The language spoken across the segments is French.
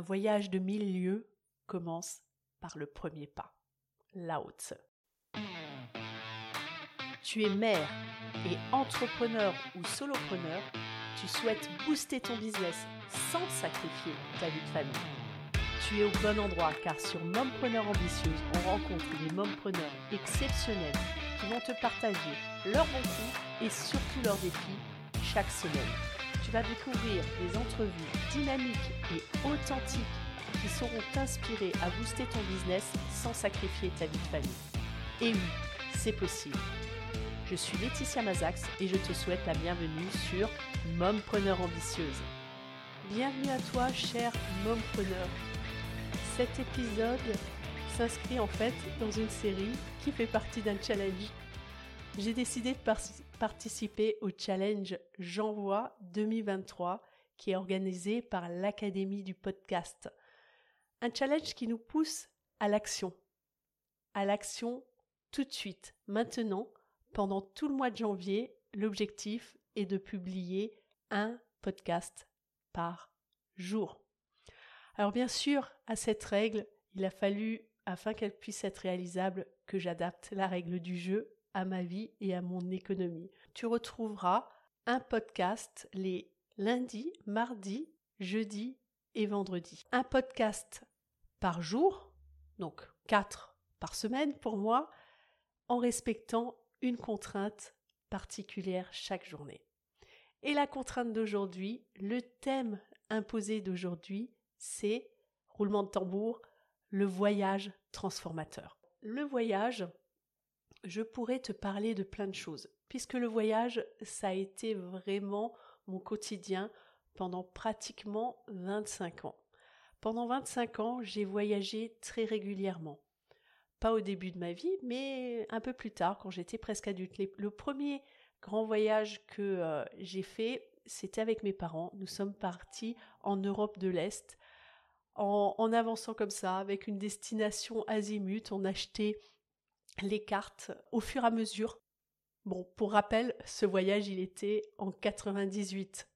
Un voyage de mille lieues commence par le premier pas. Lao Tse. Tu es mère et entrepreneur ou solopreneur, tu souhaites booster ton business sans sacrifier ta vie de famille. Tu es au bon endroit car sur Mompreneur Ambitieuse, on rencontre des mompreneurs exceptionnels qui vont te partager leurs bons coups et surtout leurs défis chaque semaine. Tu vas découvrir des entrevues dynamiques et authentiques qui sauront t'inspirer à booster ton business sans sacrifier ta vie de famille. Et oui, c'est possible. Je suis Laetitia Mazax et je te souhaite la bienvenue sur Mompreneur Ambitieuse. Bienvenue à toi, cher Mompreneur. Cet épisode s'inscrit en fait dans une série qui fait partie d'un challenge. J'ai décidé de participer au challenge J'envoie 2023 qui est organisé par l'Académie du podcast. Un challenge qui nous pousse à l'action. À l'action tout de suite, maintenant, pendant tout le mois de janvier, l'objectif est de publier un podcast par jour. Alors bien sûr, à cette règle, il a fallu, afin qu'elle puisse être réalisable, que j'adapte la règle du jeu à ma vie et à mon économie. Tu retrouveras un podcast les lundis, mardis, jeudis et vendredis. Un podcast par jour, donc quatre par semaine pour moi, en respectant une contrainte particulière chaque journée. Et la contrainte d'aujourd'hui, le thème imposé d'aujourd'hui, c'est, roulement de tambour, le voyage transformateur. Le voyage, je pourrais te parler de plein de choses, puisque le voyage, ça a été vraiment mon quotidien pendant pratiquement 25 ans. Pendant 25 ans, j'ai voyagé très régulièrement. Pas au début de ma vie, mais un peu plus tard, quand j'étais presque adulte. Le premier grand voyage que euh, j'ai fait, c'était avec mes parents. Nous sommes partis en Europe de l'Est. En, en, avançant comme ça, avec une destination azimut, on achetait les cartes au fur et à mesure. Bon, pour rappel, ce voyage, il était en 98.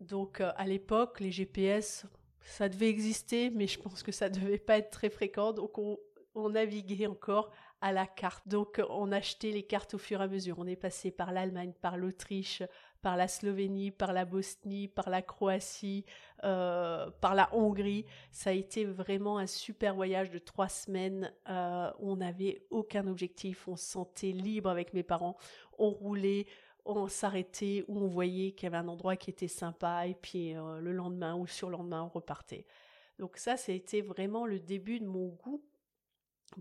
Donc euh, à l'époque, les GPS, ça devait exister, mais je pense que ça devait pas être très fréquent. Donc on, on naviguait encore à la carte. Donc on achetait les cartes au fur et à mesure. On est passé par l'Allemagne, par l'Autriche, par la Slovénie, par la Bosnie, par la Croatie, euh, par la Hongrie. Ça a été vraiment un super voyage de trois semaines. Euh, on n'avait aucun objectif, on se sentait libre avec mes parents. On roulait, on s'arrêtait où on voyait qu'il y avait un endroit qui était sympa et puis euh, le lendemain ou sur le lendemain on repartait. Donc ça, ça a été vraiment le début de mon goût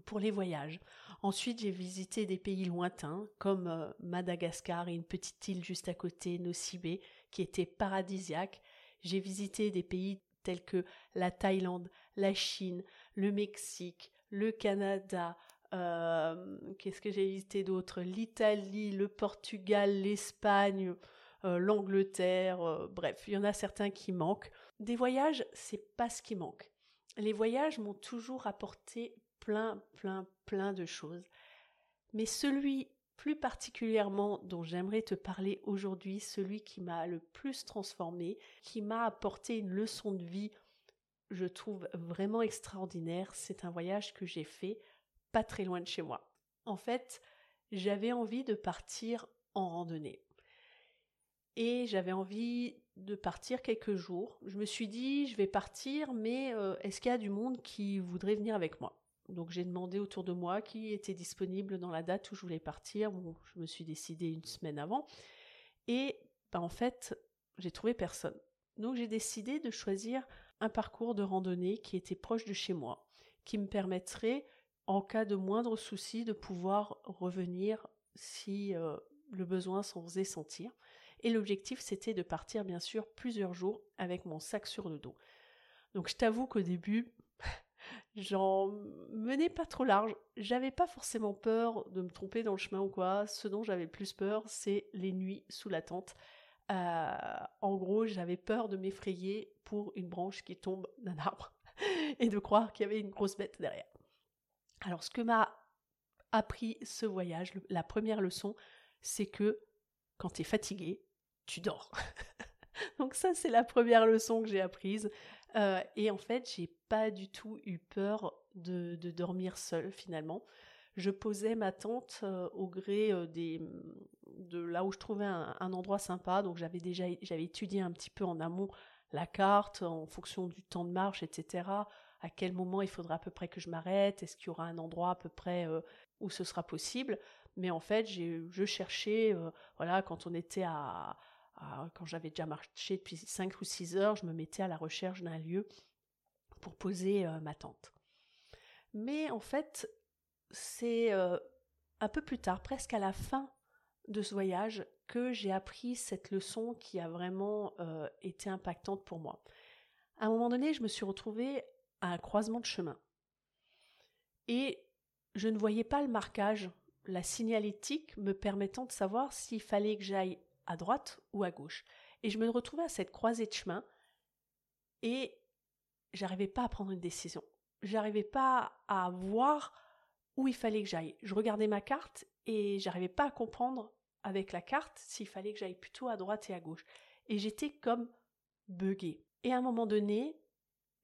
pour les voyages. Ensuite, j'ai visité des pays lointains comme euh, Madagascar et une petite île juste à côté, Nosibé, qui était paradisiaque. J'ai visité des pays tels que la Thaïlande, la Chine, le Mexique, le Canada, euh, qu'est-ce que j'ai visité d'autre? L'Italie, le Portugal, l'Espagne, euh, l'Angleterre, bref, il y en a certains qui manquent. Des voyages, c'est pas ce qui manque. Les voyages m'ont toujours apporté plein, plein, plein de choses. Mais celui plus particulièrement dont j'aimerais te parler aujourd'hui, celui qui m'a le plus transformé, qui m'a apporté une leçon de vie, je trouve vraiment extraordinaire, c'est un voyage que j'ai fait pas très loin de chez moi. En fait, j'avais envie de partir en randonnée. Et j'avais envie de partir quelques jours. Je me suis dit, je vais partir, mais euh, est-ce qu'il y a du monde qui voudrait venir avec moi? Donc j'ai demandé autour de moi qui était disponible dans la date où je voulais partir. Je me suis décidée une semaine avant. Et ben, en fait, j'ai trouvé personne. Donc j'ai décidé de choisir un parcours de randonnée qui était proche de chez moi, qui me permettrait, en cas de moindre souci, de pouvoir revenir si euh, le besoin s'en faisait sentir. Et l'objectif, c'était de partir, bien sûr, plusieurs jours avec mon sac sur le dos. Donc je t'avoue qu'au début, J'en menais pas trop large. J'avais pas forcément peur de me tromper dans le chemin ou quoi. Ce dont j'avais plus peur, c'est les nuits sous la tente. Euh, en gros, j'avais peur de m'effrayer pour une branche qui tombe d'un arbre et de croire qu'il y avait une grosse bête derrière. Alors, ce que m'a appris ce voyage, la première leçon, c'est que quand tu es fatigué, tu dors. Donc ça, c'est la première leçon que j'ai apprise. Euh, et en fait, j'ai pas du tout eu peur de, dormir seule finalement. Je posais ma tente euh, au gré euh, des, de là où je trouvais un, endroit sympa. Donc j'avais déjà j'avais étudié un petit peu en amont la carte en fonction du temps de marche, etc. À quel moment il faudra à peu près que je m'arrête? Est-ce qu'il y aura un endroit à peu près où ce sera possible? Mais en fait, je cherchais, voilà, quand on était à, quand j'avais déjà marché depuis 5 ou 6 heures, je me mettais à la recherche d'un lieu pour poser euh, ma tente. Mais en fait, c'est euh, un peu plus tard, presque à la fin de ce voyage, que j'ai appris cette leçon qui a vraiment euh, été impactante pour moi. À un moment donné, je me suis retrouvée à un croisement de chemin. Et je ne voyais pas le marquage, la signalétique me permettant de savoir s'il fallait que j'aille à droite ou à gauche. Et je me retrouvais à cette croisée de chemin et j'arrivais pas à prendre une décision. J'arrivais pas à voir où il fallait que j'aille. Je regardais ma carte et j'arrivais pas à comprendre avec la carte s'il fallait que j'aille plutôt à droite et à gauche. Et j'étais comme buggée. Et à un moment donné,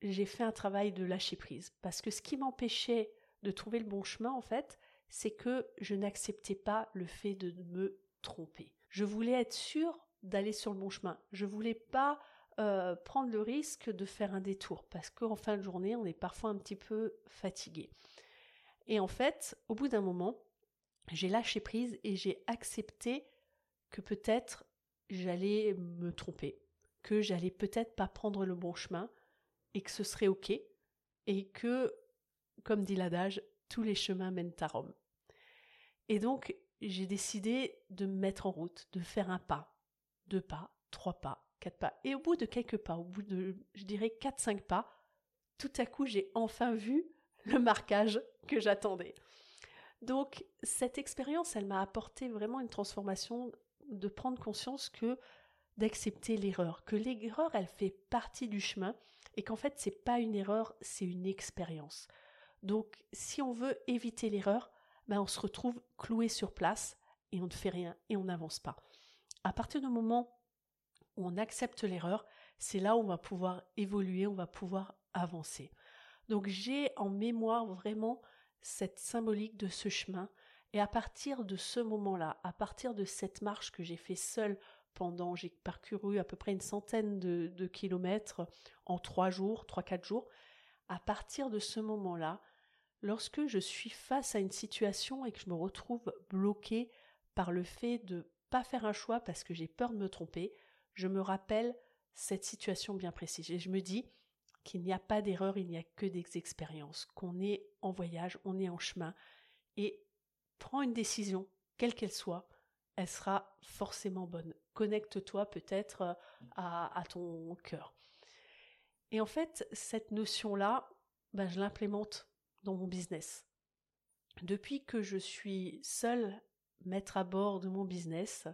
j'ai fait un travail de lâcher prise parce que ce qui m'empêchait de trouver le bon chemin en fait, c'est que je n'acceptais pas le fait de me tromper. Je voulais être sûre d'aller sur le bon chemin. Je voulais pas euh, prendre le risque de faire un détour parce qu'en fin de journée, on est parfois un petit peu fatigué. Et en fait, au bout d'un moment, j'ai lâché prise et j'ai accepté que peut-être j'allais me tromper, que j'allais peut-être pas prendre le bon chemin et que ce serait ok et que, comme dit l'adage, tous les chemins mènent à Rome. Et donc, j'ai décidé de me mettre en route, de faire un pas, deux pas, trois pas, quatre pas. Et au bout de quelques pas, au bout de, je dirais, quatre, cinq pas, tout à coup, j'ai enfin vu le marquage que j'attendais. Donc, cette expérience, elle m'a apporté vraiment une transformation de prendre conscience que d'accepter l'erreur, que l'erreur, elle fait partie du chemin et qu'en fait, c'est pas une erreur, c'est une expérience. Donc, si on veut éviter l'erreur, ben, on se retrouve cloué sur place et on ne fait rien et on n'avance pas. À partir du moment où on accepte l'erreur, c'est là où on va pouvoir évoluer, on va pouvoir avancer. Donc j'ai en mémoire vraiment cette symbolique de ce chemin et à partir de ce moment-là, à partir de cette marche que j'ai fait seule pendant, j'ai parcouru à peu près une centaine de, de kilomètres en trois jours, trois, quatre jours, à partir de ce moment-là, lorsque je suis face à une situation et que je me retrouve bloquée par le fait de pas faire un choix parce que j'ai peur de me tromper, je me rappelle cette situation bien précise et je me dis qu'il n'y a pas d'erreur, il n'y a que des expériences, qu'on est en voyage, on est en chemin et prends une décision, quelle qu'elle soit, elle sera forcément bonne. Connecte-toi peut-être euh, à, ton cœur. Et en fait, cette notion-là, ben, je l'implémente dans mon business. Depuis que je suis seule maître à bord de mon business,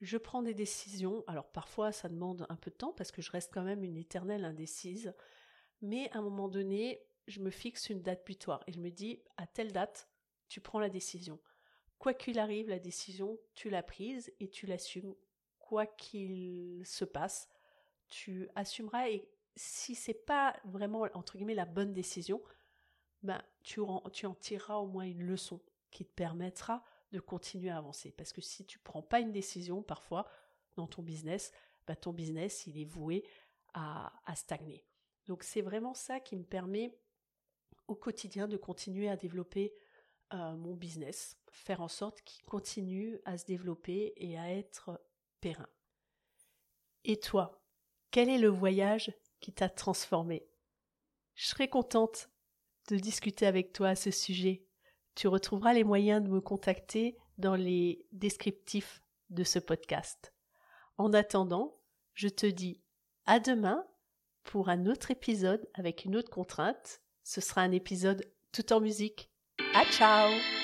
je prends des décisions. Alors parfois ça demande un peu de temps parce que je reste quand même une éternelle indécise, mais à un moment donné, je me fixe une date butoir et je me dis à telle date, tu prends la décision. Quoi qu'il arrive, la décision, tu l'as prise et tu l'assumes. Quoi qu'il se passe, tu assumeras et si c'est pas vraiment entre guillemets la bonne décision, ben, tu, en, tireras au moins une leçon qui te permettra de continuer à avancer. Parce que si tu prends pas une décision parfois dans ton business, ben, ton business il est voué à, stagner. Donc c'est vraiment ça qui me permet au quotidien de continuer à développer euh, mon business, faire en sorte qu'il continue à se développer et à être périn. Et toi, quel est le voyage qui t'a transformé? Je serais contente de discuter avec toi à ce sujet. Tu retrouveras les moyens de me contacter dans les descriptifs de ce podcast. En attendant, je te dis à demain pour un autre épisode avec une autre contrainte. Ce sera un épisode tout en musique. À ciao